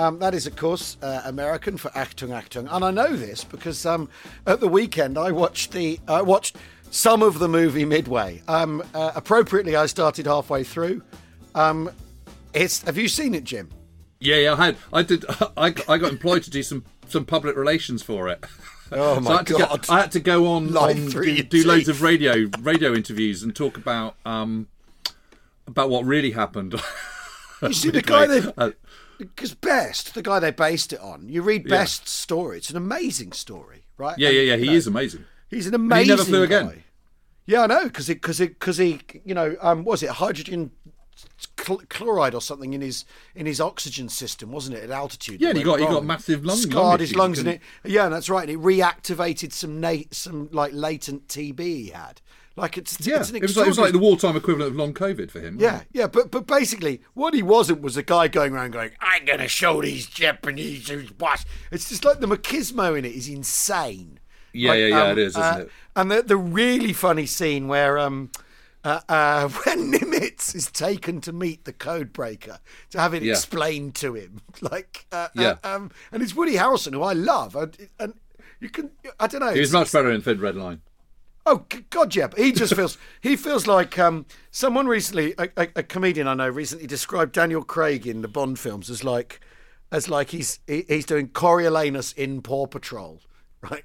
Um, that is, of course, uh, American for Achtung Achtung, and I know this because um, at the weekend I watched the I watched some of the movie Midway. Um, uh, appropriately, I started halfway through. Um, it's have you seen it, Jim? Yeah, yeah, I had. I did. I, I got employed to do some some public relations for it. Oh So my I had to go- god! I had to go on, on do, do loads of radio radio interviews and talk about um about what really happened. you see the guy they Uh, because Best, the guy they based it on. You read Best's story; it's an amazing story, right? yeah, And, yeah, yeah. He know, is amazing. He's an amazing. never flew guy. again. Yeah, I know because it because it because he you know um what was it hydrogen cl- chloride or something in his in his oxygen system wasn't it at altitude? Yeah, and he got- he got massive lung- scarred lung his lungs and it yeah that's right and it reactivated some na- some like latent TB he had like it's Yeah, it's an it was like it was like the wartime equivalent of long COVID for him. yeah, yeah, but but basically, what he wasn't was a guy going around going, I'm gonna show these Japanese who's boss. It's just like the machismo in it is insane. Yeah, Like, yeah, yeah, um, it is, isn't uh, it? And the the really funny scene where um uh, uh, when Nimitz is taken to meet the code breaker to have it Yeah. explained to him, like uh, Yeah. uh, um, and it's Woody Harrelson who I love, and, and you can I don't know. He was much better in Thin Red Line. Oh God, yeah. He just feels he feels like um, someone recently, a, a, a comedian I know recently described Daniel Craig in the Bond films as like, as like he's he, he's doing Coriolanus in Paw Patrol, right?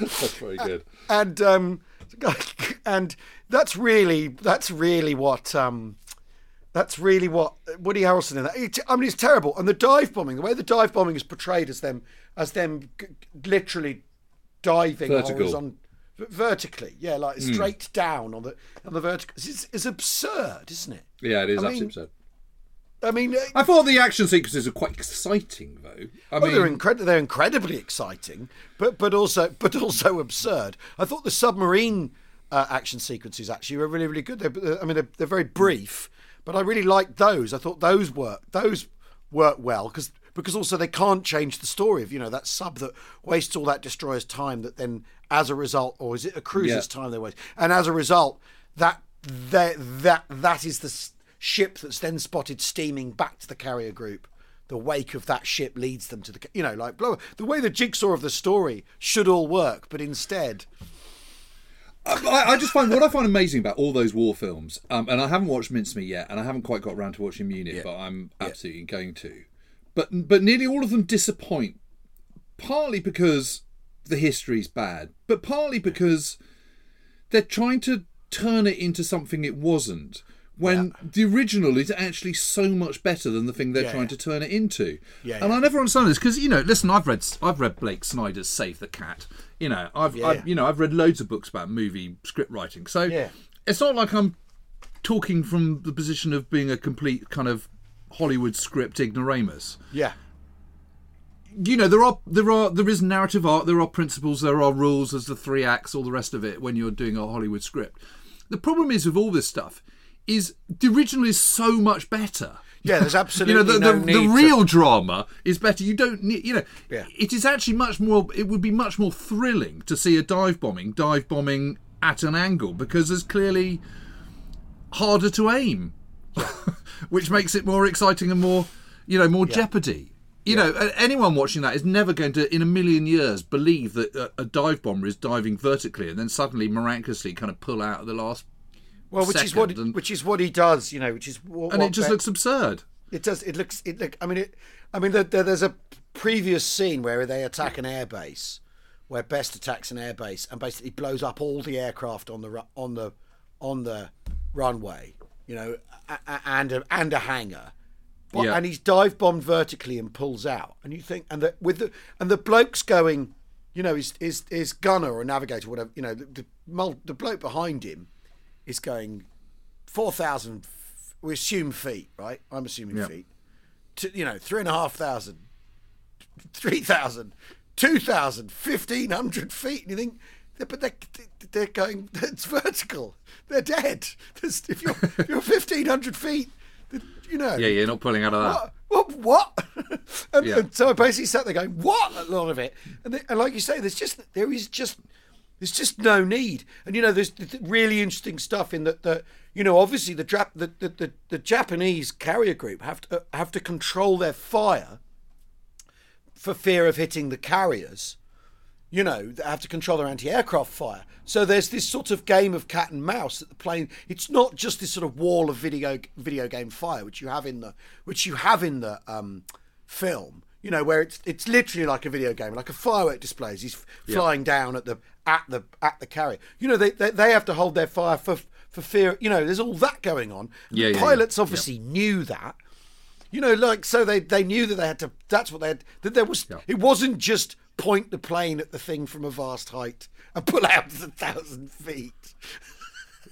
That's very good. and um, and that's really that's really what um, that's really what Woody Harrelson in that. It, I mean, it's terrible. And the dive bombing, the way the dive bombing is portrayed as them as them g- literally diving Vertical. horizon- vertically, yeah, like straight down on the on the vertical. It's, it's absurd, isn't it? Yeah, it is I absolutely mean, absurd. I mean, uh, I thought the action sequences are quite exciting, though. I Oh, mean, they're incredible. They're incredibly exciting, but but also but also absurd. I thought the submarine uh, action sequences actually were really really good. They're, I mean, they're, they're very brief, but I really liked those. I thought those work those work well because because also they can't change the story of you know that sub that wastes all that destroyer's time that then as a result or is it a cruiser's Yeah. time they waste and as a result that that that that is the ship that's then spotted steaming back to the carrier group the wake of that ship leads them to the you know like blah, the way the jigsaw of the story should all work but instead I, I just find what I find amazing about all those war films, um, and I haven't watched Mincemeat yet, and I haven't quite got around to watching Munich, but I'm absolutely going to. But but nearly all of them disappoint, partly because the history's bad, but partly because they're trying to turn it into something it wasn't. When the original is actually so much better than the thing they're Yeah, trying yeah. to turn it into, Yeah, and yeah. I never understand this because you know, listen, I've read I've read Blake Snyder's Save the Cat. You know, I've, Yeah, I've yeah. you know I've read loads of books about movie script writing. So Yeah. it's not like I'm talking from the position of being a complete kind of Hollywood script ignoramus. yeah You know, there are there are there is narrative art, there are principles, there are rules, there's the three acts, all the rest of it when you're doing a Hollywood script. The problem is with all this stuff is the original is so much better. yeah there's You absolutely know, the, no the, need the to- real drama is better. You don't need, you know, Yeah. it is actually much more, it would be much more thrilling to see a dive bombing, dive bombing at an angle because there's clearly harder to aim, which makes it more exciting and more, you know, more jeopardy. You know, anyone watching that is never going to, in a million years, believe that a, a dive bomber is diving vertically and then suddenly miraculously kind of pull out at the last, well which is what and- which is what he does you know which is what, and what it just Be- looks absurd. It does. It looks. It look. I mean, it. I mean, there, there's a previous scene where they attack an airbase, where Best attacks an airbase and basically blows up all the aircraft on the on the on the runway. You know, a, a, and a, and a hangar. But, Yeah. And he's dive bombed vertically and pulls out. And you think, and the with the and the bloke's going, you know, his his, his gunner or navigator, whatever, you know, the the, the bloke behind him is going four thousand. We assume feet, right? I'm assuming Yeah. feet. To, you know, three and a half thousand, three thousand, two thousand, fifteen hundred feet. And you think, "Yeah, but they're, they're going, it's vertical. They're dead. There's, if you're, if you're 1,500 feet, you know. Yeah, you're not pulling out of that. What? What? what? and, Yeah. and so I basically sat there going, "What?" A lot of it, and, they, and like you say, there's just there is just there's just no need. And you know, there's th- th- really interesting stuff in that. that you know, obviously the, Jap- the, the the the Japanese carrier group have to have to control their fire for fear of hitting the carriers. You know, they have to control their anti-aircraft fire. So there's this sort of game of cat and mouse that the plane. It's not just this sort of wall of video video game fire which you have in the which you have in the um, film. You know, where it's it's literally like a video game, like a firework displays. He's f- flying down at the at the at the carrier. You know, they, they they have to hold their fire for for fear. You know, there's all that going on. Yeah, the yeah, yeah. pilots obviously knew that. You know, like so they they knew that they had to. That's what they had. That there was. Yeah. It wasn't just point the plane at the thing from a vast height and pull out a thousand feet.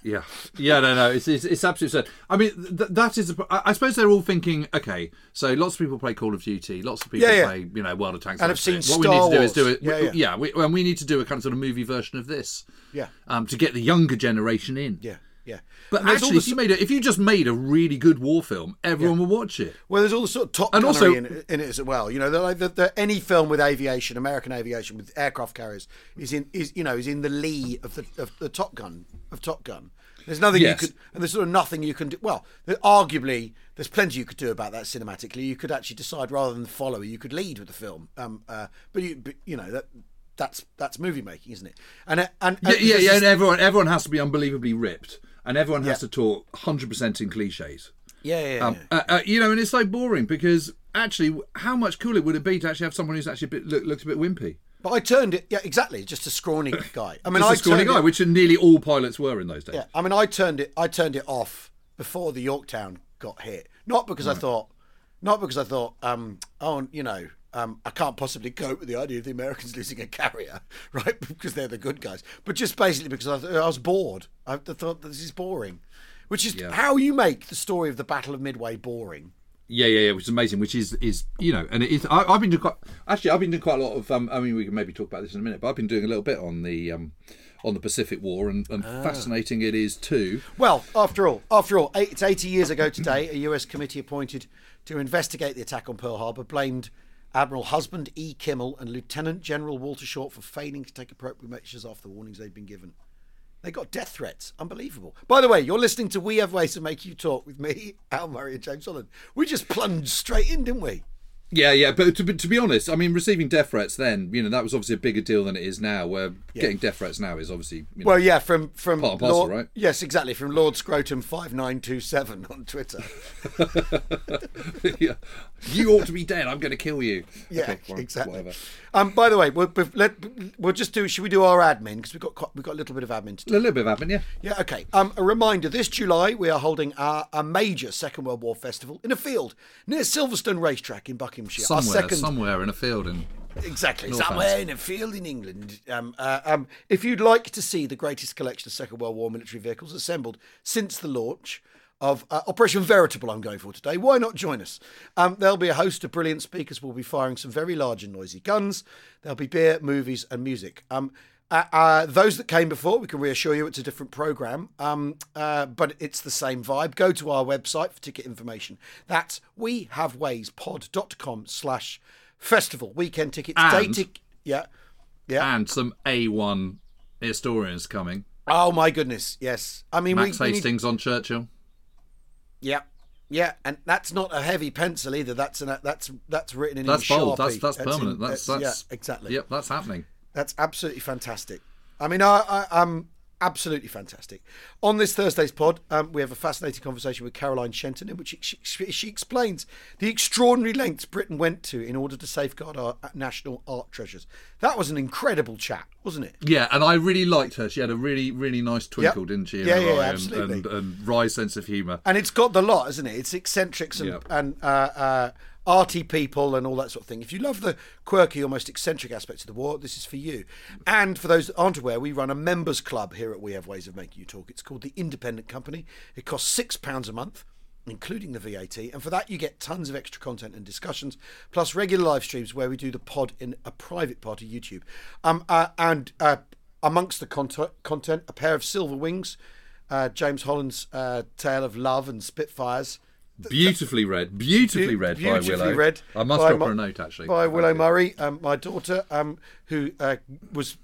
Yeah, yeah, no, no, it's it's, it's absolutely absurd. I mean, th- that is. a- I suppose they're all thinking, okay, so lots of people play Call of Duty, lots of people Yeah, yeah. play, you know, World of Tanks, And have seen. What Star we need to do is do it. Yeah, we- yeah. yeah, we, and we need to do a kind of sort of movie version of this. Yeah. um, to get the younger generation in. Yeah, yeah. But And actually, if you made a, if you just made a really good war film, everyone will watch it. Well, there's all the sort of top And also- in, it- in it as well. You know, they're like the, the, any film with aviation, American aviation with aircraft carriers is in is you know is in the lee of the of the Top Gun of Top Gun. There's nothing Yes. you could, and there's sort of nothing you can do. Well, arguably, there's plenty you could do about that cinematically. You could actually decide rather than follow, you could lead with the film. Um, uh, but you, but, you know that that's that's movie making, isn't it? And uh, and, Yeah, yeah, yeah. And everyone everyone has to be unbelievably ripped, and everyone has Yeah. to talk hundred percent in cliches. yeah, yeah, yeah. Um, uh, uh, you know, and it's so boring because actually, how much cooler would it be to actually have someone who's actually a bit, look, looks a bit wimpy? But I turned it, yeah, exactly, just a scrawny guy. I mean, Just I a scrawny guy, it- which nearly all pilots were in those days. Yeah, I mean, I turned it. I turned it off before the Yorktown got hit. Not because I thought, not because I thought, um, oh, you know, um, I can't possibly cope with the idea of the Americans losing a carrier, right? Because they're the good guys. But just basically because I, th- I was bored. I th- thought this is boring, which is Yeah. how you make the story of the Battle of Midway boring. Yeah, yeah, yeah, which is amazing. Which is is you know, and it is. I, I've been doing quite. Actually, I've been doing quite a lot of. Um, I mean, we can maybe talk about this in a minute, but I've been doing a little bit on the um, on the Pacific War, and, and Ah. fascinating it is too. Well, after all, after all, eight, it's 80 years ago today, a US committee appointed to investigate the attack on Pearl Harbor blamed Admiral Husband E. Kimmel and Lieutenant General Walter Short for failing to take appropriate measures after the warnings they'd been given. They got death threats. Unbelievable. By the way, you're listening to We Have Ways to Make You Talk with me, Al Murray, and James Holland. We just plunged straight in, didn't we? Yeah, yeah, but to, be- to be honest, I mean, receiving death threats then, you know, that was obviously a bigger deal than it is now. Where getting death threats now is obviously, you know, Well, yeah, from from Part parcel, Lord, right? Yes, exactly. From Lord Scrotum five nine two seven on Twitter. yeah. you ought to be dead. I'm going to kill you. Yeah, Okay, fine, exactly. Whatever. Um, by the way, we'll, let, we'll just do. Should we do our admin because we've got quite, we've got a little bit of admin to do. A little bit of admin, yeah. Yeah, okay. Um, a reminder: this July we are holding our, a major Second World War festival in a field near Silverstone Racetrack in Buckinghamshire. our Somewhere, second, somewhere in a field in exactly North somewhere in a field in England. Um, uh, um, if you'd like to see the greatest collection of Second World War military vehicles assembled since the launch of uh, Operation Veritable, I'm going for today. Why not join us? Um, there'll be a host of brilliant speakers. We'll be firing some very large and noisy guns. There'll be beer, movies, and music. Um, uh, uh, those that came before, we can reassure you it's a different program, um, uh, but it's the same vibe. Go to our website for ticket information. That's wehavewayspod.com slash festival. Weekend tickets, day And- tic- Yeah. Yeah. and some A1 historians coming. Oh, my goodness. Yes. I mean, Max we, we need- Hastings on Churchill. Yeah. Yeah, and that's not a heavy pencil either. That's an, that's that's written in That's bold. Sharpie. That's that's in- permanent. That's that's yeah, exactly. Yep, that's happening. That's absolutely fantastic. I mean, I, I, I'm absolutely fantastic. On this Thursday's pod, um, we have a fascinating conversation with Caroline Shenton, in which she, she, explains the extraordinary lengths Britain went to in order to safeguard our national art treasures. That was an incredible chat, wasn't it? Yeah, and I really liked her. She had a really, really nice twinkle, didn't she? in Yeah, yeah, eye and- absolutely. And, and, wry sense of humour. And it's got the lot, isn't it? It's eccentrics and, Yep. and uh, uh, arty people and all that sort of thing. If you love the quirky, almost eccentric aspects of the war, this is for you. And for those that aren't aware, we run a members club here at We Have Ways of Making You Talk. It's called the Independent Company. It costs £6 a month including the VAT. And for that, you get tons of extra content and discussions, plus regular live streams where we do the pod in a private part of YouTube. Um, uh, and uh, amongst the content, content, a pair of silver wings, uh, James Holland's uh, Tale of Love and Spitfires. Beautifully read, beautifully read Beautifully by Willow. read I must drop her a note actually. by Willow Murray, um, my daughter, um, who uh, was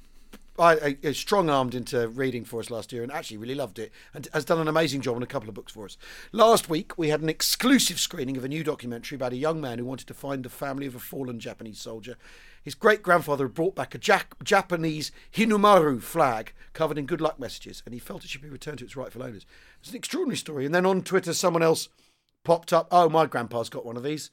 I, uh, strong armed into reading for us last year and actually really loved it and has done an amazing job on a couple of books for us. Last week, we had an exclusive screening of a new documentary about a young man who wanted to find the family of a fallen Japanese soldier. His great grandfather had brought back a Jack- Japanese Hinomaru flag covered in good luck messages, and he felt it should be returned to its rightful owners. It's an extraordinary story. And then on Twitter, someone else popped up, Oh, my grandpa's got one of these.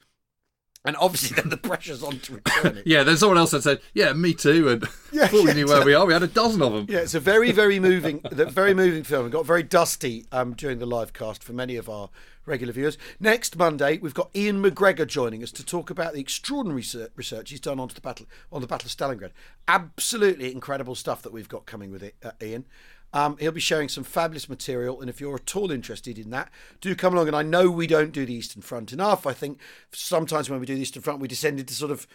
And obviously, then the pressure's on to return it. Yeah, then someone else had said, "Yeah, me too." And Yeah, before we yeah, knew where we are, we had a dozen of them. Yeah, it's a very, very moving, very moving film. It got very dusty um, during the live cast for many of our regular viewers. Next Monday, we've got Iain MacGregor joining us to talk about the extraordinary research, research he's done onto the battle on the Battle of Stalingrad. Absolutely incredible stuff that we've got coming with it, uh, Iain. Um, he'll be sharing some fabulous material, and if you're at all interested in that, do come along. And I know we don't do the Eastern Front enough. I think sometimes when we do the Eastern Front, we descend into sort of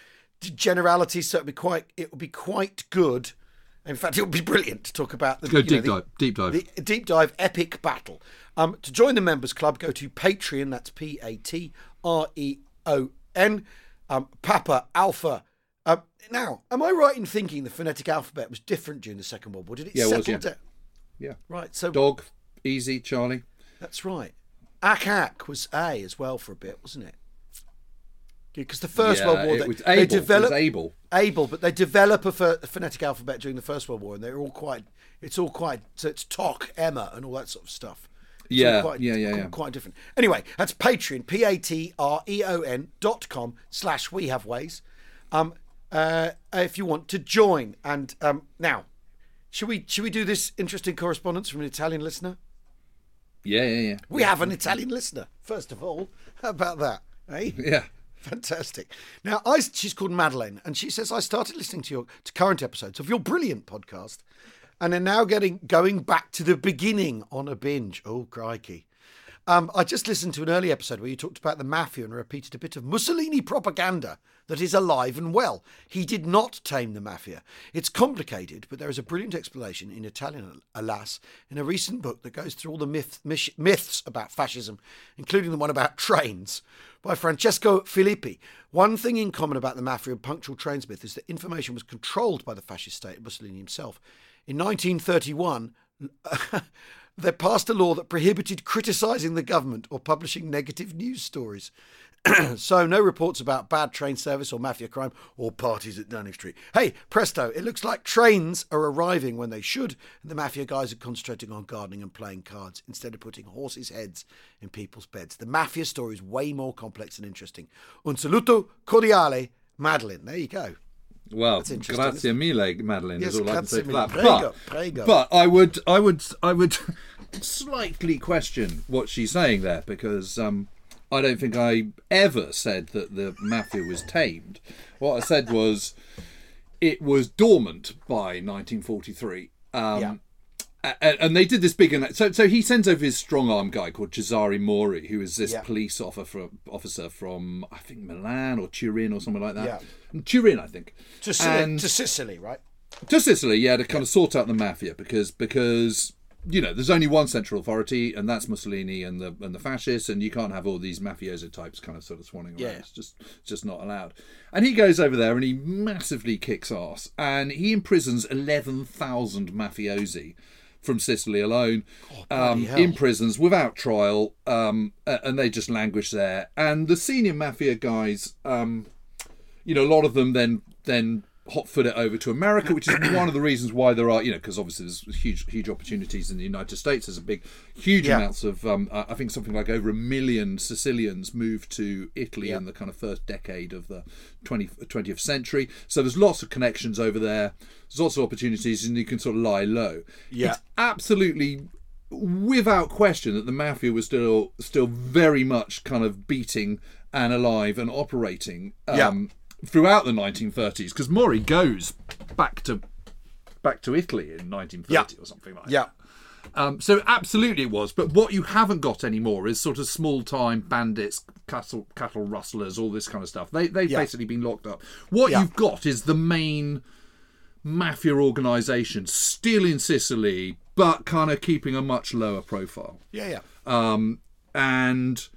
generalities. So it'd be quite, it would be quite good. In fact, it would be brilliant to talk about the Go you know, deep the- dive, deep dive. the deep dive epic battle. Um, to join the members club, go to Patreon. That's P A T R E O N. Um, Papa Alpha. Um, now, am I right in thinking the phonetic alphabet was different during the Second World War? Did it Yeah, it was, settle yeah. down? Yeah, Right. So dog, easy, Charlie. that's right. Ak was A as well for a bit, wasn't it? Because the First Yeah, World War, it they, was they able, it was developed able. able, but they develop a, pho- phonetic alphabet during the First World War, and they're all quite. It's all quite. So it's Tok, Emma, and all that sort of stuff. It's Yeah, quite, yeah, yeah, yeah. Quite different. Anyway, that's Patreon, P A T R E O N dot com slash We Have Ways. Um, uh, if you want to join, and um, now, should we should we do this interesting correspondence from an Italian listener? Yeah, yeah, yeah, We have an Italian listener. First of all, how about that? Eh? yeah. Fantastic. Now, I, she's called Madeleine, and she says I started listening to your to current episodes of your brilliant podcast, and are now getting going back to the beginning on a binge. Oh, crikey! Um, I just listened to an early episode where you talked about the mafia and repeated a bit of Mussolini propaganda that is alive and well. He did not tame the mafia. It's complicated, but there is a brilliant explanation in Italian, alas, in a recent book that goes through all the myth, myth, myths about fascism, including the one about trains, by Francesco Filippi. One thing in common about the mafia and punctual trains myth is that information was controlled by the fascist state, and Mussolini himself. In 1931, they passed a law that prohibited criticising the government or publishing negative news stories. so, no reports about bad train service or mafia crime or parties at Downing Street. Hey, presto, it looks like trains are arriving when they should, and the mafia guys are concentrating on gardening and playing cards instead of putting horses' heads in people's beds. The mafia story is way more complex and interesting. Un saluto cordiale, Madeline. There you go. Well, interesting, grazie a mille, Madeline. Yes, is all I can say for that. Prego, but, prego. but I would, I would, I would slightly question what she's saying there because um, I don't think I ever said that the mafia was tamed. What I said was it was dormant by 1943. Um, Yeah. and they did this big and so so he sends over his strong arm guy called Cesare Mori, who is this Yeah. police officer from, officer from I think Milan or Turin or something like that. Yeah. Turin, I think. To, Sicily, And- to Sicily, right? to Sicily, yeah, to kind of sort out the mafia because because you know there's only one central authority and that's Mussolini and the and the fascists and you can't have all these mafioso types kind of sort of swanning around. Yeah. It's just it's just not allowed. And he goes over there and he massively kicks ass and he imprisons eleven thousand mafiosi from Sicily alone, um, in prisons without trial, um, and they just languish there. And the senior mafia guys, um, you know, a lot of them then then hot foot it over to America, which is one of the reasons why there are, you know, because obviously there's huge huge opportunities in the United States. There's a big, huge Yeah. amounts of, um, I I think something like over a million Sicilians moved to Italy Yeah. in the kind of first decade of the 20, 20th century. So there's lots of connections over there. There's lots of opportunities, and you can sort of lie low. Yeah. It's absolutely without question that the mafia was still still very much kind of beating and alive and operating um, Yeah. Throughout the 1930s. Because Mori goes back to back to Italy in 1930 Yeah. or something like that. Yeah. Um, so absolutely it was, but what you haven't got anymore is sort of small time bandits, cattle cattle rustlers, all this kind of stuff. They they've Yeah. basically been locked up. What Yeah. you've got is the main mafia organisation still in Sicily, but kind of keeping a much lower profile. Yeah. Yeah. Um, and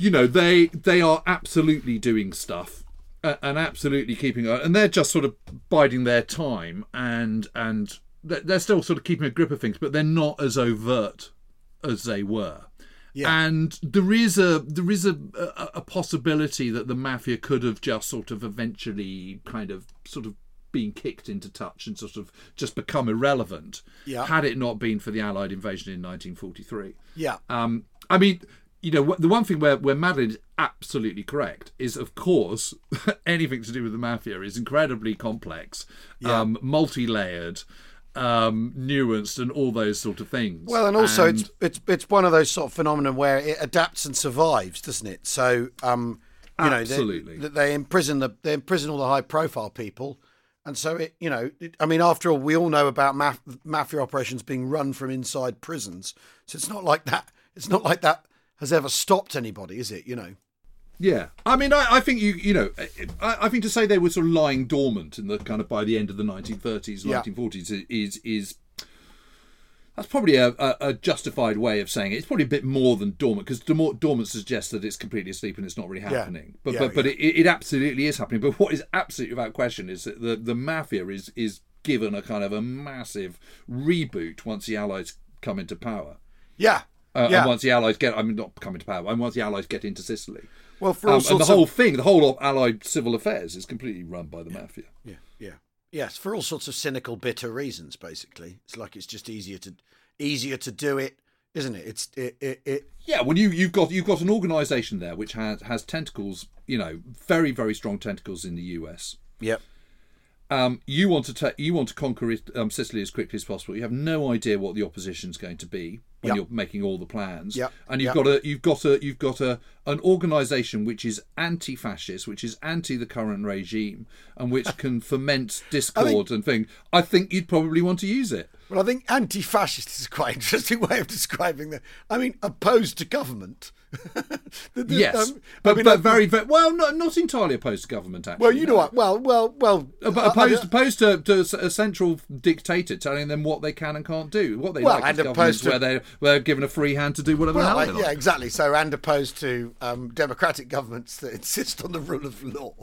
you know they they are absolutely doing stuff uh, and absolutely keeping and they're just sort of biding their time and and they're they're still sort of keeping a grip of things but they're not as overt as they were Yeah. and there is a there is a, a a possibility that the mafia could have just sort of eventually kind of sort of been kicked into touch and sort of just become irrelevant Yeah. had it not been for the allied invasion in 1943 Yeah. um, I mean, you know, the one thing where, where Madeline is absolutely correct is, of course, anything to do with the mafia is incredibly complex, um, multi layered, um, nuanced, and all those sort of things. Well, and also And- it's it's it's one of those sort of phenomena where it adapts and survives, doesn't it? So, um, you Absolutely. know, they, they imprison the they imprison all the high profile people, and so it, you know, it, I mean, after all, we all know about maf- mafia operations being run from inside prisons, so it's not like that. It's not like that has ever stopped anybody, is it? You know. Yeah, I mean, I, I think you you know, I, I think to say they were sort of lying dormant in the kind of by the end of the 1930s, Yeah. 1940s is is that's probably a, a, a justified way of saying it. It's probably a bit more than dormant because dormant suggests that it's completely asleep and it's not really happening. But Yeah, but but yeah. it, it absolutely is happening. But what is absolutely without question is that the the mafia is is given a kind of a massive reboot once the Allies come into power. Yeah. Uh, yeah. And once the Allies get, I mean, not come into power, and once the Allies get into Sicily. well, for all Um, and the sorts whole of thing, the whole of Allied civil affairs is completely run by the mafia. yeah, yeah, yes, for all sorts of cynical, bitter reasons. Basically, it's like it's just easier to easier to do it, isn't it? It's it it, it Yeah, well, you you've got you've got an organisation there which has has tentacles, you know, very very strong tentacles in the US. Yep. Um, you want to ta- you want to conquer it, um, Sicily as quickly as possible. You have no idea what the opposition's going to be when Yep. you're making all the plans. Yep. And you've Yep. got a you've got a you've got a an organisation which is anti-fascist, which is anti the current regime, and which can foment discord and thing. I think you'd probably want to use it. Well, I think anti-fascist is a quite interesting way of describing that. I mean, opposed to government. The- the- Yes, um, but, I mean, but I- very, very well, not not entirely opposed to government. Actually, Well, you know what? Well, well, well. Uh, But I- I opposed, opposed to, to a central dictator telling them what they can and can't do. What they Well, like and opposed to- where they're, they're given a free hand to do whatever the well, hell like, they yeah, like. exactly. So, and opposed to um, democratic governments that insist on the rule of law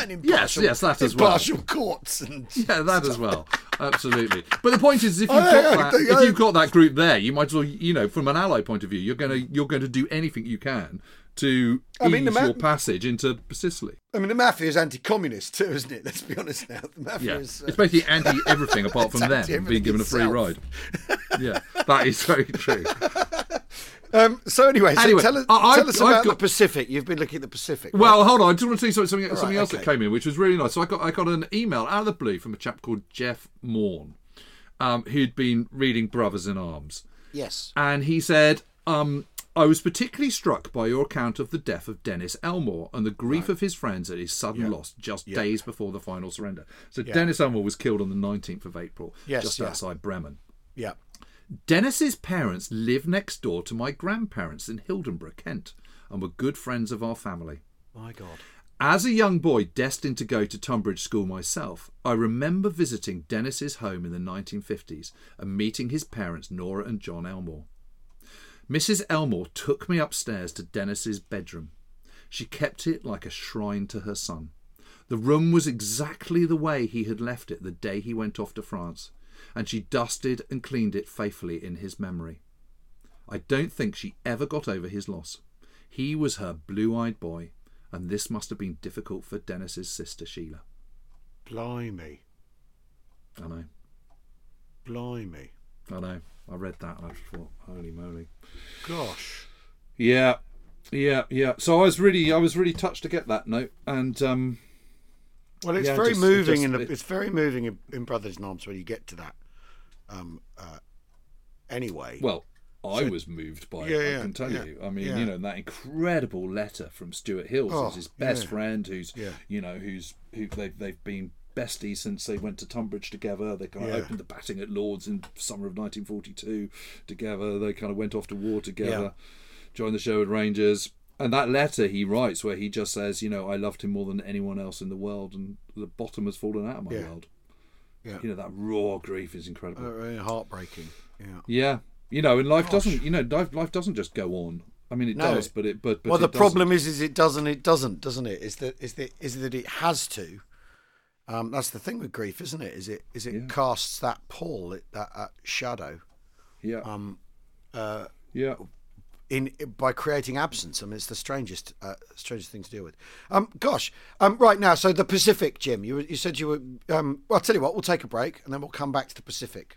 and impartial, yes, that as well. impartial courts and Yeah, that as well. Absolutely. But the point is, if you've Oh, got yeah, that, if you've got that group there, you might as well, you know, from an ally point of view, you're gonna you're going to do anything you can to I mean, ease the ma- your passage into Sicily. I mean, the mafia is anti-communist too, isn't it? Let's be honest now. The mafia Yeah, is. Uh, it's basically anti everything apart from them being given a free ride. Yeah, that is very true. um, so anyway, so Anyway, tell us, I- tell us about the got- Pacific. You've been looking at the Pacific. right? Well, hold on. I just want to tell you something, something else okay. that came in, which was really nice. So I got I got an email out of the blue from a chap called Jeff Morn, um, who'd been reading Brothers in Arms, yes. and he said, um, "I was particularly struck by your account of the death of Dennis Elmore and the grief of his friends at his sudden loss just days before the final surrender." So Dennis Elmore was killed on the nineteenth of April, Yes, just yeah. outside Bremen. Yeah. Dennis's parents lived next door to my grandparents in Hildenborough, Kent, and were good friends of our family. My God. As a young boy destined to go to Tonbridge School myself, I remember visiting Dennis's home in the 1950s and meeting his parents, Nora and John Elmore. Mrs. Elmore took me upstairs to Dennis's bedroom. She kept it like a shrine to her son. The room was exactly the way he had left it the day he went off to France, and she dusted and cleaned it faithfully in his memory. I don't think she ever got over his loss. He was her blue eyed boy, and this must have been difficult for Dennis's sister Sheila. Blimey. I know, Blimey. I know. I read that and I just thought, holy moly. Gosh. Yeah, yeah, yeah. So I was really, I was really touched to get that note, and um, Well, it's Yeah, very just- moving just- in the, it- it's very moving in, in Brothers in Arms when you get to that. Um, uh, anyway, well, I was moved by Yeah, it. yeah, I can tell yeah, you. I mean, yeah. you know, that incredible letter from Stuart Hills, Oh, who's his best yeah. friend, who's Yeah. you know, who's who they've they've been besties since they went to Tonbridge together. They kind of Yeah. opened the batting at Lords in summer of 1942 together. They kind of went off to war together, joined the Sherwood Rangers. And that letter he writes, where he just says, you know, I loved him more than anyone else in the world, and the bottom has fallen out of my Yeah. world. Yeah. You know, that raw grief is incredible. Uh, heartbreaking. Yeah. Yeah, you know, and life doesn't. You know, life, life doesn't just go on. I mean, it No. does, but it. But, but well, the problem is, is it doesn't. It doesn't, doesn't it? Is that is that is that it has to. Um, that's the thing with grief, isn't it? Is it is it Yeah. casts that pall, it, that, that shadow, Yeah. um, uh, yeah. in by creating absence. I mean, it's the strangest, uh, strangest thing to deal with. Um, gosh, um, right now, so the Pacific, Jim. You you said you were. Um, well, I'll tell you what. We'll take a break and then we'll come back to the Pacific.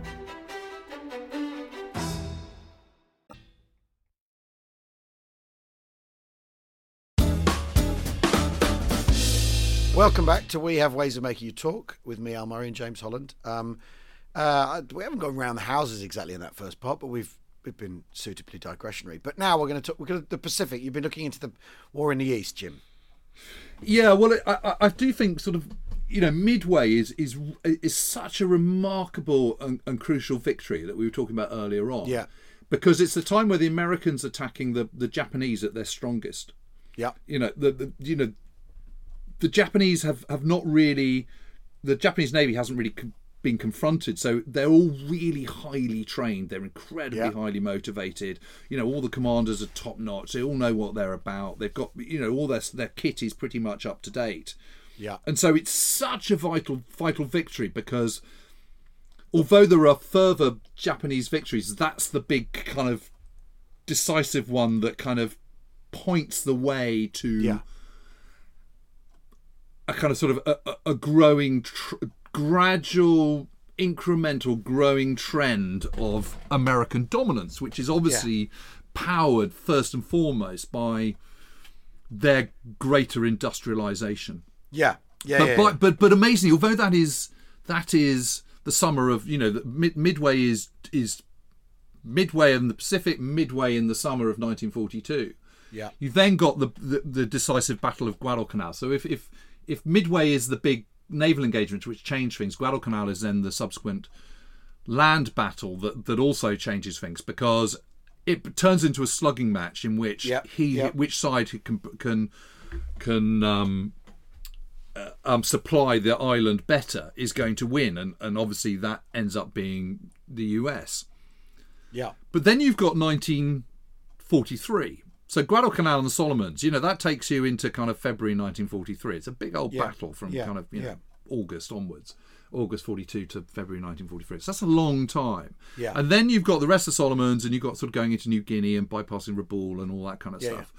Welcome back to We Have Ways of Making You Talk with me, Al Murray, and James Holland. Um, uh, we haven't gone around the houses exactly in that first part, but we've we've been suitably digressionary. But now we're going to talk. We're going to the Pacific. You've been looking into the war in the East, Jim. Yeah, well, I, I, do think sort of you know Midway is is is such a remarkable and, and crucial victory that we were talking about earlier on. Yeah. because it's the time where the Americans attacking the the Japanese at their strongest. Yeah, You know the, the you know the Japanese have have not really the Japanese Navy hasn't really com- been confronted, so they're all really highly trained. They're incredibly Yeah. highly motivated. You know, all the commanders are top notch. They all know what they're about. They've got you know all their their kit is pretty much up to date. yeah, And so it's such a vital vital victory because although there are further Japanese victories, that's the big kind of decisive one that kind of points the way to yeah, a kind of sort of a, a- growing, tr- gradual, incremental growing trend of American dominance, which is obviously powered first and foremost by their greater industrialization. yeah, yeah. But yeah, but, but but amazingly, although that is that is the summer of you know the mid, midway is is midway in the Pacific, midway in the summer of 1942. yeah, You've then got the, the the decisive Battle of Guadalcanal. So if if if midway is the big naval engagement which changed things, Guadalcanal is then the subsequent land battle that that also changes things because it turns into a slugging match in which Yep, he yep. which side can can can um, uh, um, supply the island better is going to win, and and obviously that ends up being the U.S. Yeah. But then you've got 1943. So Guadalcanal and the Solomons, you know, that takes you into kind of February 1943. It's a big old Yeah. battle from Yeah. kind of you know, Yeah. August onwards. August 42 to February 1943. So that's a long time. Yeah. And then you've got the rest of Solomons and you've got sort of going into New Guinea and bypassing Rabaul and all that kind of Yeah, stuff.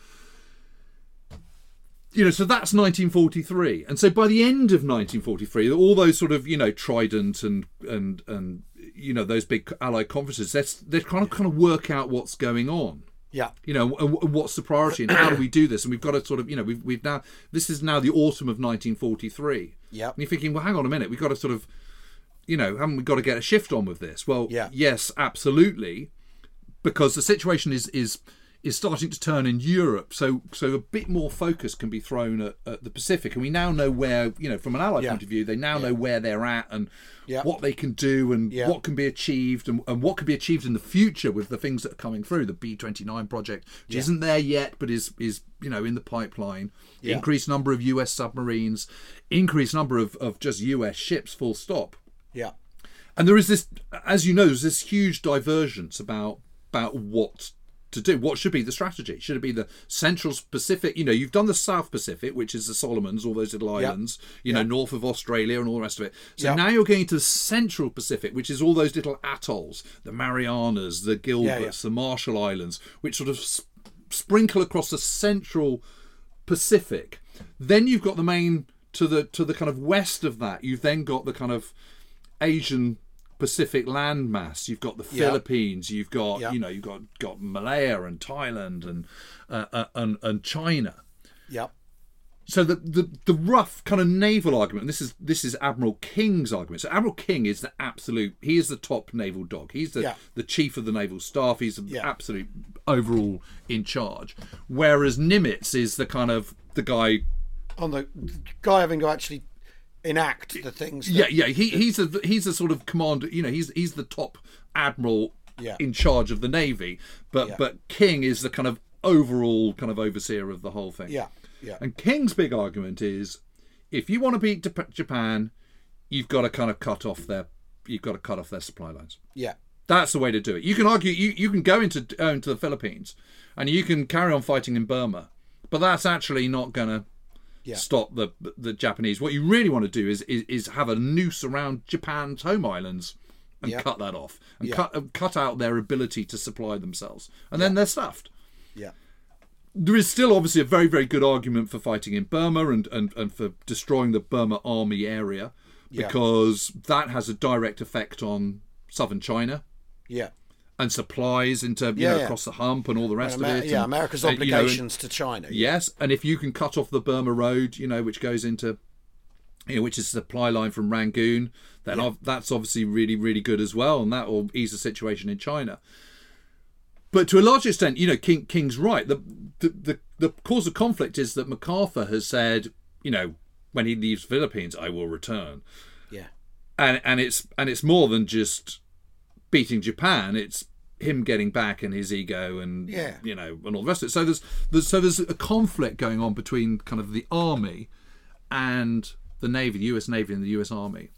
You know, so that's 1943. And so by the end of 1943, all those sort of, you know, Trident and and and you know, those big allied conferences, they're, they're kind of kind of work out what's going on Yeah. you know what's the priority and how do we do this and we've got to sort of you know we've, we've now this is now the autumn of 1943 Yeah. and you're thinking well hang on a minute we've got to sort of you know haven't we got to get a shift on with this well Yeah. yes absolutely because the situation is is is starting to turn in Europe so so a bit more focus can be thrown at, at the Pacific and we now know where you know from an allied Yeah. point of view they now know where they're at and Yeah. what they can do and Yeah. what can be achieved and, and what can be achieved in the future with the things that are coming through the B29 project which isn't there yet but is is you know in the pipeline Yeah. increased number of US submarines increased number of, of just US ships full stop Yeah. and there is this as you know there's this huge divergence about about what to do what should be the strategy should it be the central pacific you know you've done the south pacific which is the solomons all those little islands you know north of australia and all the rest of it so Yeah. now you're going to the central pacific which is all those little atolls the marianas the gilberts the marshall islands which sort of sp- sprinkle across the central Pacific. Then you've got the main to the to the kind of west of that. You've then got the kind of Asian Pacific landmass. You've got the Yeah. Philippines. You've got Yeah. you know you've got got Malaya and Thailand and uh, uh, and and China. Yeah. So the, the the rough kind of naval argument. And this is this is Admiral King's argument. So Admiral King is the absolute. He is the top naval dog. He's the Yeah. the chief of the naval staff. He's the absolute overall in charge. Whereas Nimitz is the kind of the guy. On the guy having to actually enact the things. that- Yeah, yeah. He he's a he's a sort of commander. You know, he's he's the top admiral Yeah. in charge of the navy. But Yeah. but King is the kind of overall kind of overseer of the whole thing. Yeah. Yeah. And King's big argument is, if you want to beat Japan, you've got to kind of cut off their you've got to cut off their supply lines. Yeah. That's the way to do it. You can argue you, you can go into uh, into the Philippines, and you can carry on fighting in Burma, but that's actually not going to Yeah. stop the the Japanese. What you really want to do is is, is have a noose around Japan's home islands and Yeah. cut that off and Yeah. cut uh, cut out their ability to supply themselves, and then they're stuffed Yeah. there is still obviously a very very good argument for fighting in Burma and and, and for destroying the Burma army area because that has a direct effect on southern China Yeah. And supplies into you Yeah, know yeah. across the hump and all the rest Amer- of it. yeah. and- America's and, you know, and- obligations to China. Yes, and if you can cut off the Burma road, you know, which goes into, you know, which is the supply line from Rangoon, then ob- that's obviously really, really good as well, and that will ease the situation in China. But to a large extent, you know, King King's right. The, the the the cause of conflict is that MacArthur has said, you know, when he leaves Philippines, I will return, Yeah. and and it's and it's more than just beating Japan. It's him getting back and his ego and Yeah. you know and all the rest of it. So there's, there's so there's a conflict going on between kind of the army and the navy, the U.S. Navy and the U.S. Army.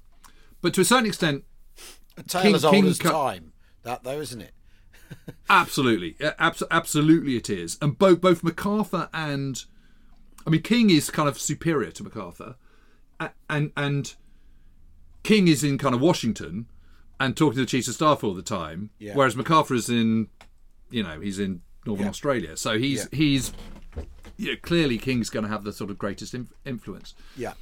But to a certain extent, A tale King- as old King as cut- time. That though, isn't it? absolutely, abs- absolutely, it is. And both both MacArthur and I mean King is kind of superior to MacArthur, and and King is in kind of Washington and talking to the chiefs of staff all the time, Yeah. whereas MacArthur is in, you know, he's in Northern Yeah. Australia. So he's he's you know, clearly King's going to have the sort of greatest inf- influence. Yeah.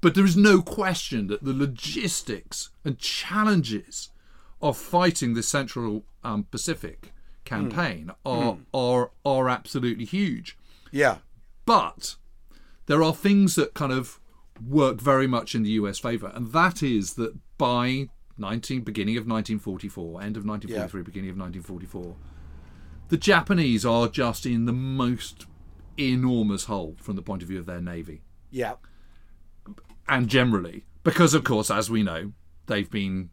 But there is no question that the logistics and challenges of fighting the Central um, Pacific campaign are are are absolutely huge. Yeah. But there are things that kind of work very much in the US favour, and that is that by 19 beginning of 1944, end of 1943, beginning of 1944, the Japanese are just in the most enormous hole from the point of view of their navy Yeah. and generally because of course as we know they've been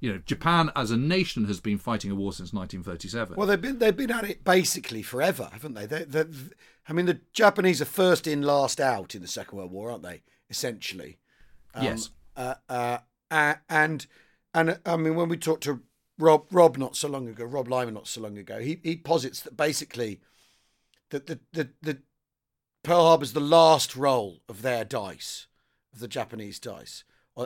you know japan as a nation has been fighting a war since 1937 Well, they've been they've been at it basically forever, haven't they? They, they? I mean, the Japanese are first in, last out in the Second World War, aren't they? Essentially. Um, yes uh, uh, and and I mean, when we talk to Rob Rob not so long ago, Rob Lyman not so long ago. He he posits that basically that the the, the Pearl Harbor's the last roll of their dice, of the Japanese dice.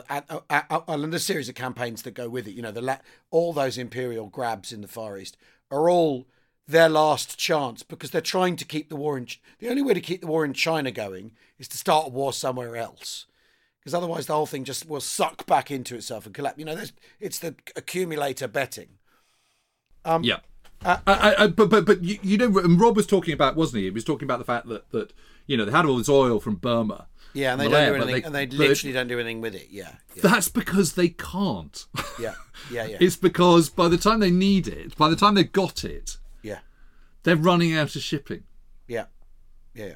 And, a series of campaigns that go with it. You know, the la- all those imperial grabs in the Far East are all their last chance because they're trying to keep the war in. The only way to keep the war in China going is to start a war somewhere else because otherwise the whole thing just will suck back into itself and collapse. You know, it's the accumulator betting. Um, yeah. I, I, I, but but but you, you know, and Rob was talking about, wasn't he? He was talking about the fact that that you know they had all this oil from Burma. Yeah, and they Malaya, don't do anything, and they literally don't do anything with it. Yeah, yeah, That's because they can't. yeah, yeah, yeah, it's because by the time they need it, by the time they've got it, yeah, they're running out of shipping. yeah, yeah, yeah.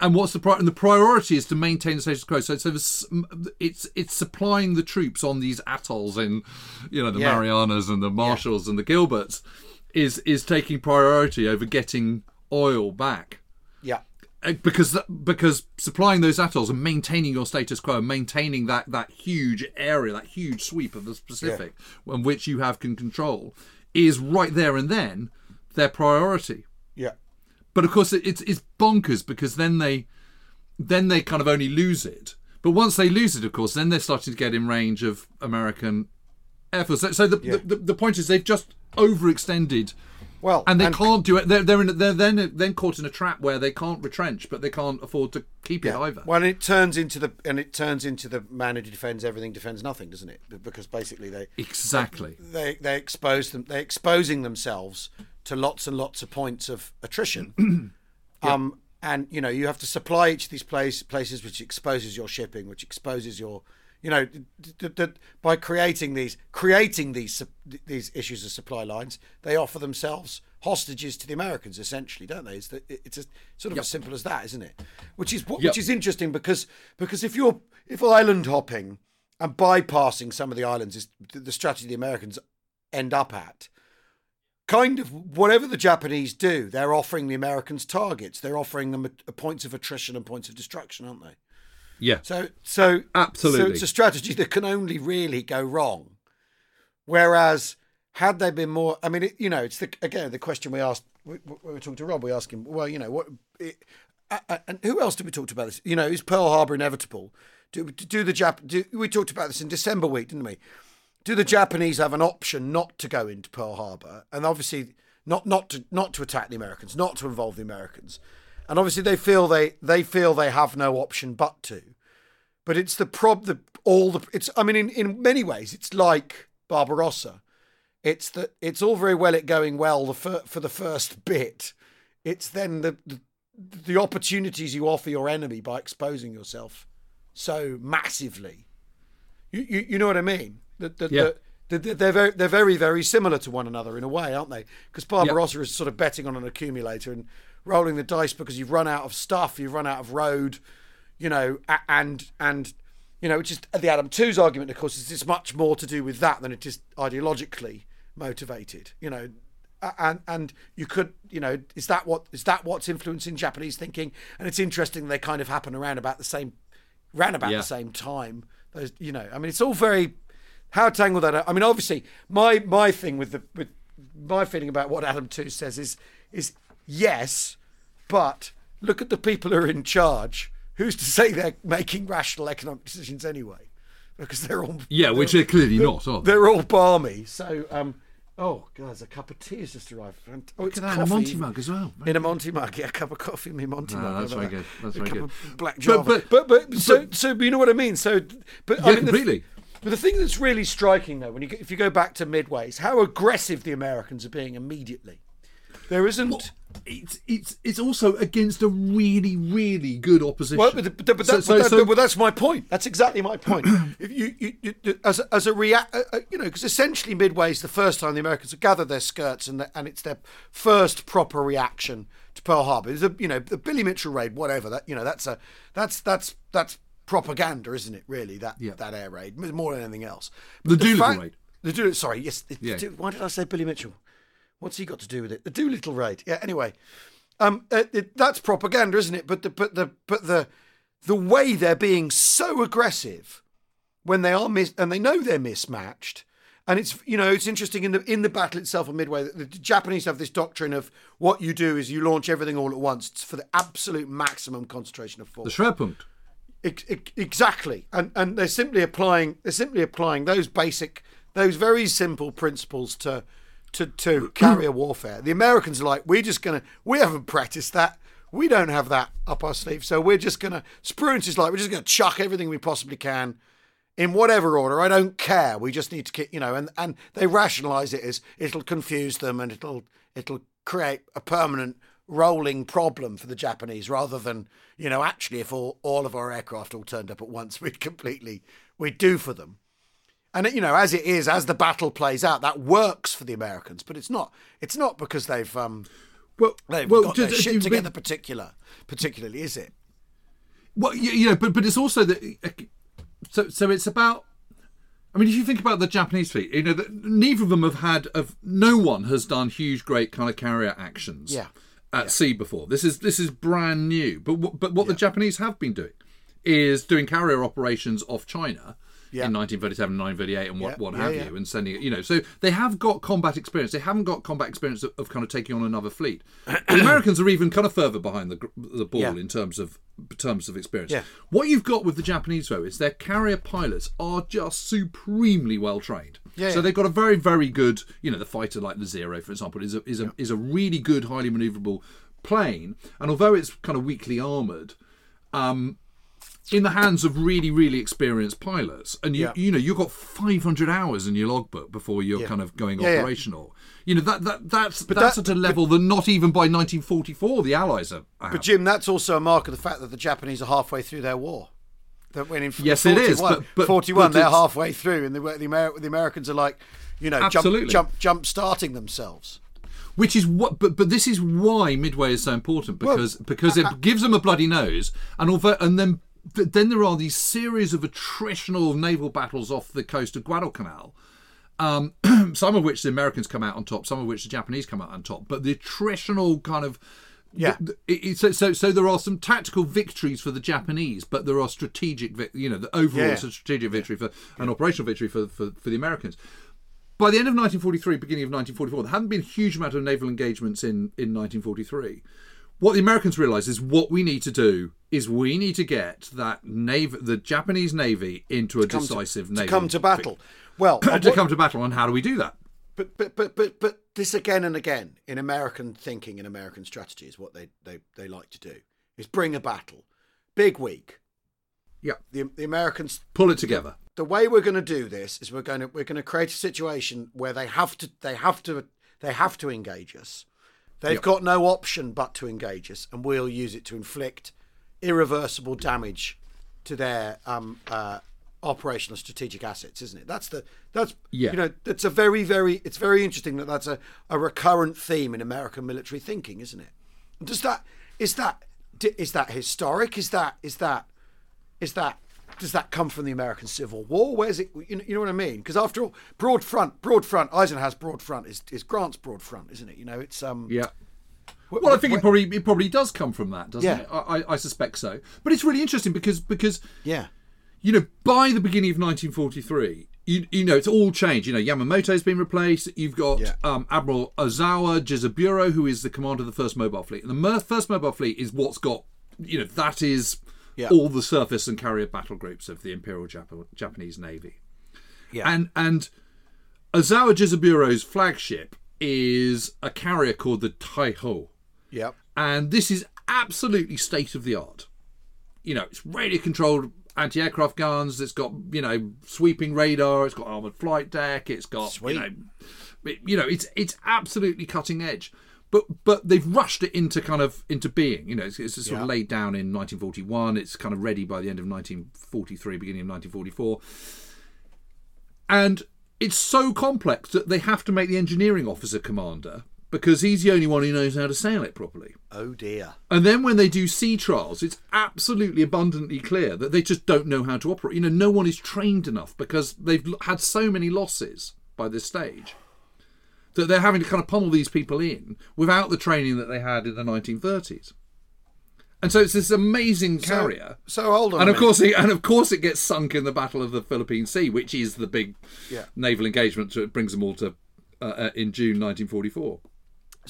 And what's the pri- and the priority is to maintain the status quo. So, so it's it's supplying the troops on these atolls in, you know, the Yeah. Marianas and the Marshalls and the Gilberts, is is taking priority over getting oil back. yeah. Uh, because because supplying those atolls and maintaining your status quo and maintaining that that huge area that huge sweep of the Pacific on which you have can control is right there and then their priority Yeah, but of course it, it's it's bonkers because then they then they kind of only lose it but once they lose it of course then they're starting to get in range of American air force so, so the, Yeah. the the point is they've just overextended well, and they can't do it. They're they're, in, they're then then caught in a trap where they can't retrench, but they can't afford to keep it either. Well, it turns into the and it turns into the man who defends everything defends nothing, doesn't it? Because basically they exactly. they they expose them they're exposing themselves to lots and lots of points of attrition. Um, and you know you have to supply each of these place, places, which exposes your shipping, which exposes your, you know, d- d- d- by creating these creating these these issues of supply lines, they offer themselves hostages to the Americans, essentially, don't they? It's the, it's a, sort of as simple as that, isn't it? Which is what, Yep. which is interesting because because if you're if island hopping and bypassing some of the islands is the strategy the Americans end up at kind of whatever the Japanese do, they're offering the Americans targets. They're offering them a, a points of attrition and points of destruction, aren't they? Yeah. So, so Absolutely. so it's a strategy that can only really go wrong. Whereas, had they been more, I mean, it, you know, it's the again the question we asked when we were talking to Rob. We asked him, well, you know, what, it, a- a- and who else did we talk about this? You know, is Pearl Harbor inevitable? Do, do the Jap? Do, we talked about this in December week, didn't we? Do the Japanese have an option not to go into Pearl Harbor, and obviously not not to not to attack the Americans, not to involve the Americans, and obviously they feel they they feel they have no option but to. But it's the prob the all the it's I mean in, in many ways it's like Barbarossa. It's that it's all very well it going well the fir- for the first bit. It's then the, the the opportunities you offer your enemy by exposing yourself so massively. You you, you know what I mean? That that Yeah. that- they're very they're very very similar to one another in a way, aren't they? Because Barbarossa is sort of betting on an accumulator and rolling the dice because you've run out of stuff, you've run out of road, you know, and and you know, which is the Adam Tooze's argument, of course, is it's much more to do with that than it is ideologically motivated. You know, and and you could, you know, is that what is that what's influencing Japanese thinking? And it's interesting they kind of happen around about the same, round about Yeah. the same time. Those, you know, I mean, it's all very how tangled that. I mean, obviously, my my thing with the with my feeling about what Adam Tooze says is is yes, but look at the people who are in charge. Who's to say they're making rational economic decisions anyway? Because they're all Yeah, which they're clearly not, are they? they're all balmy. So, um, oh, guys, a cup of tea has just arrived. Oh, it's that, in a. Monty mug as well. In a Monty mug, yeah, a cup of coffee in my Monty Ah, mug. that's very about good. That's A very good. Black Java. but- But but, so so you know what I mean. So, but I Yeah, mean, the- completely. But the thing that's really striking, though, when you if you go back to Midway, is how aggressive the Americans are being immediately. There isn't. It's it's it's also against a really really good opposition. Well, but, but, but, So- that, so- but, that- so- but that's my point. That's exactly my point. if you, you, you as a, as a react, uh, uh, you know, because essentially Midway is the first time the Americans have gathered their skirts, and the, and it's their first proper reaction to Pearl Harbor. It's a, you know, the Billy Mitchell raid, whatever. That you know, that's a that's that's that's propaganda, isn't it? Really, that Yeah. that air raid more than anything else. The But Doolittle fact- raid. The Doolittle. Sorry, yes. the- Yeah. Do- why did I say Billy Mitchell? What's he got to do with it? The Doolittle raid. Yeah. Anyway, um, uh, it, that's propaganda, isn't it? But the but the but the the way they're being so aggressive when they are mis- and they know they're mismatched, And it's you know it's interesting in the in the battle itself on Midway. The, the Japanese have this doctrine of what you do is you launch everything all at once for the absolute maximum concentration of force. The Schwerpunkt. Ex- ex- exactly, and and they're simply applying they're simply applying those basic those very simple principles to to to carrier warfare. The Americans are like, we're just gonna we haven't practiced that. We don't have that up our sleeve, so we're just gonna. Spruance is like, we're just gonna chuck everything we possibly can in whatever order. I don't care. We just need to, you know, and and they rationalise it as it'll confuse them and it'll it'll create a permanent rolling problem for the Japanese rather than you know actually if all, all of our aircraft all turned up at once we'd completely we'd do for them and you know as it is as the battle plays out that works for the Americans but it's not it's not because they've um Well, they've well, got their just- shit but- together particular particularly is it Well, you, you know, but but it's also that. So so it's about. I mean, if you think about the Japanese fleet, you know, that neither of them have had of no one has done huge, great kind of carrier actions Yeah. At sea before. This is this is brand new. But what, but what the Japanese have been doing is doing carrier operations off China. Yeah. In 1937, 1938, and what, Yeah, what have you, and sending it, you know, so they have got combat experience. They haven't got combat experience of, of kind of taking on another fleet. the Americans are even kind of further behind the the ball in terms of terms of experience. What you've got with the Japanese though is their carrier pilots are just supremely well trained. Yeah, so they've got a very very good, you know, the fighter like the Zero, for example, is a is a is a really good, highly manoeuvrable plane. And although it's kind of weakly armored, um, in the hands of really really experienced pilots, and you Yeah. you know you've got 500 hours in your logbook before you're Yeah. kind of going Yeah, operational. You know that that that's that's that- at a level that not even by 1944 the Allies are. But Jim, that's also a mark of the fact that the Japanese are halfway through their war. That when in Yes, it is, 41 but- but- 41, but they're halfway through, and the the, Amer- the Americans are like, you know, jump, Absolutely. jump, jump, starting themselves. Which is what, but but this is why Midway is so important because because it gives them a bloody nose, and although and then th- then there are these series of attritional naval battles off the coast of Guadalcanal, um, some of which the Americans come out on top, some of which the Japanese come out on top, but the attritional kind of Yeah. th- th- it- so, so so there are some tactical victories for the Japanese, but there are strategic, you know, the overall Yeah. it's a strategic victory for an operational victory for, for for the Americans by the end of 1943, beginning of 1944, there hadn't been a huge amount of naval engagements in, in 1943. What the Americans realised is what we need to do is we need to get that navy, the Japanese navy, into a come to- decisive to come to battle. Well, to what- come to battle. And how do we do that? but but but but but this again and again in American thinking and American strategy is what they they they like to do is bring a battle, big week. Yeah, The the Americans pull it together. the way we're going to do this is we're going to we're going to create a situation where they have to they have to they have to engage us. They've Yep. got no option but to engage us, and we'll use it to inflict irreversible damage to their um, uh, operational strategic assets, isn't it? That's the that's Yeah. you know that's a very very it's very interesting that that's a, a recurrent theme in American military thinking, isn't it? Does that is that is that historic? Is that is that is that does that come from the American Civil War? Where's it? You know, you know what I mean? Because after all, broad front, broad front, Eisenhower's broad front is, is Grant's broad front, isn't it? You know, it's um. Yeah. Wh- Well, I think it probably it probably does come from that, doesn't Yeah. it? I, I, suspect so. But it's really interesting because because yeah, you know, by the beginning of 1943, you, you know, it's all changed. You know, Yamamoto's been replaced. You've got Yeah. um, Admiral Ozawa Jisaburo, who is the commander of the first mobile fleet. And the first mobile fleet is what's got, you know, that is Yeah. all the surface and carrier battle groups of the Imperial Jap- Japanese Navy. yeah, And and Ozawa Jisaburo's flagship is a carrier called the Taiho yeah, and this is absolutely state of the art. You know, it's radio controlled anti-aircraft guns. It's got you know sweeping radar. It's got armored flight deck. It's got Sweet. you know, it- you know, it's it's absolutely cutting edge. But but they've rushed it into kind of into being. You know, it's, it's sort of laid down in 1941. It's kind of ready by the end of 1943, beginning of 1944. And it's so complex that they have to make the engineering officer commander because he's the only one who knows how to sail it properly. oh dear, And then when they do sea trials, it's absolutely abundantly clear that they just don't know how to operate. You know, no one is trained enough because they've had so many losses by this stage that they're having to kind of pummel these people in without the training that they had in the 1930s. And so it's this amazing carrier. So, so hold on. and of course, it, and of course, it gets sunk in the Battle of the Philippine Sea, which is the big Yeah. naval engagement that brings them all to uh, uh, in June 1944.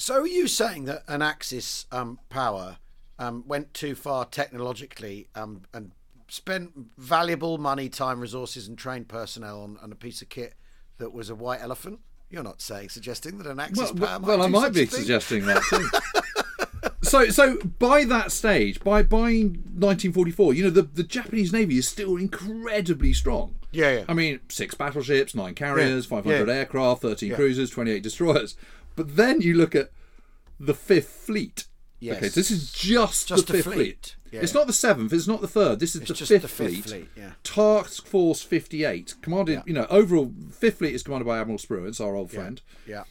So are you saying that an Axis um, power um, went too far technologically um, and spent valuable money, time, resources, and trained personnel on, on a piece of kit that was a white elephant? You're not saying suggesting that an Axis Well, power might well I might be suggesting that too. so, so by that stage, by by 1944, you know the the Japanese navy is still incredibly strong. Yeah, yeah. I mean, six battleships, nine carriers, Yeah, 500 yeah. aircraft, 13 Yeah. cruisers, 28 destroyers. But then you look at the Fifth Fleet. Yes. Okay, this is just, Just the the Fifth fleet. Fleet. Yeah, it's yeah. not the Seventh. It's not the Third. This is It's the, just fifth the Fifth Fleet. Fleet, yeah. Task Force 58, commanded. You know, overall, Fifth Fleet is commanded by Admiral Spruance, our old friend. Yeah.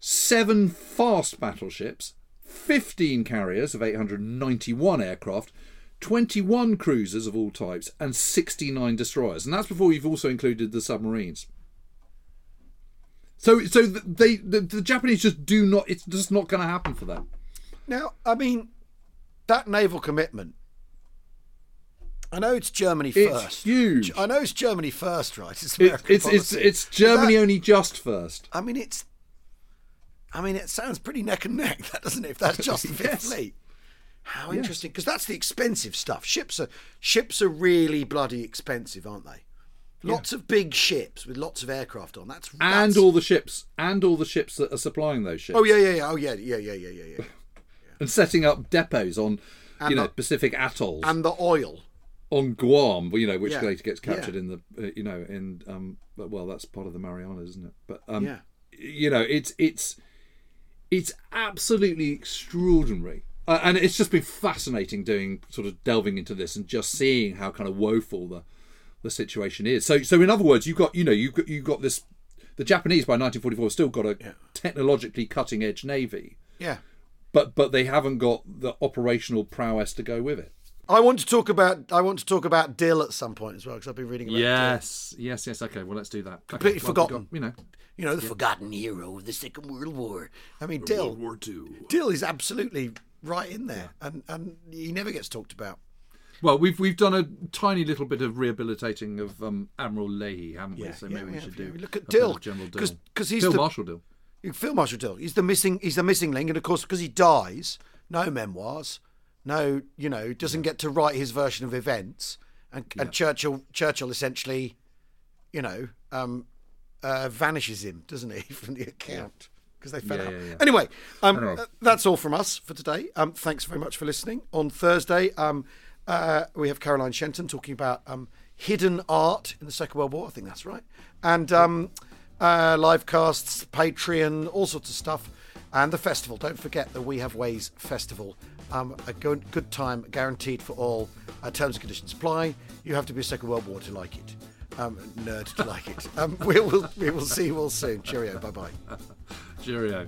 seven fast battleships, 15 carriers of 891 aircraft, 21 cruisers of all types, and 69 destroyers. And that's before you've also included the submarines. So, so they the, the Japanese just do not. It's just not going to happen for them. Now, I mean, that naval commitment. I know it's Germany It's first. huge. I know it's Germany first, right? It's American it's it's policy. it's Germany That- only just first. I mean, it's. I mean, it sounds pretty neck and neck, that doesn't it? If that's just the Fifth Yes. Fleet. How interesting, because that's the expensive stuff. Ships are ships are really bloody expensive, aren't they? Lots of big ships with lots of aircraft on. That's And all the ships, and all the ships that are supplying those ships, Oh yeah, yeah, yeah. Oh yeah, yeah, yeah, yeah, yeah, yeah. and setting up depots on, And you know, the- Pacific atolls. and the oil. on Guam, you know, which Yeah. later gets Yeah. captured in the, uh, you know, in um, well, that's part of the Marianas, isn't it? But um, Yeah. you know, it's it's it's absolutely extraordinary, uh, and it's just been fascinating doing sort of delving into this and just seeing how kind of woeful the the situation is. So, so in other words, you've got, you know, you've got you have got this. The Japanese by 1944 still got a technologically cutting edge navy, Yeah. but but they haven't got the operational prowess to go with it. I want to talk about I want to talk about Dill at some point as well because I've been reading about Dill. Yes, yes, yes. Okay, well, let's do that. Completely Okay, well, forgotten. got- you know, You know, the forgotten hero of the Second World War. I mean, Dill. World War Two. Dill is absolutely right in there, and and he never gets talked about. Well, we've we've done a tiny little bit of rehabilitating of um, Admiral Leahy, haven't we? Yeah, so yeah, maybe we yeah, should do. Look at Dill, General Dill, 'cause he's Phil the- Marshall Dill. Field Marshal Dill. He's the missing. He's the missing link, and of course, because he dies, no memoirs, no, you know, doesn't get to write his version of events, and, and Churchill, Churchill essentially, you know, um, uh, vanishes him, doesn't he, from the account because they fell Yeah, out. yeah, yeah. Anyway, um, uh, that's all from us for today. Um, thanks very much for listening. On Thursday, um, uh, we have Caroline Shenton talking about um, hidden art in the Second World War. I think that's right. And um, uh, live casts, Patreon, all sorts of stuff. And the festival. Don't forget the We Have Ways Festival. Um, a good, good time, guaranteed for all. Uh, terms and conditions apply. You have to be a Second World War to like it. Um, nerd to like it. Um, we will we will see you all soon. Cheerio. Bye bye. Cheerio.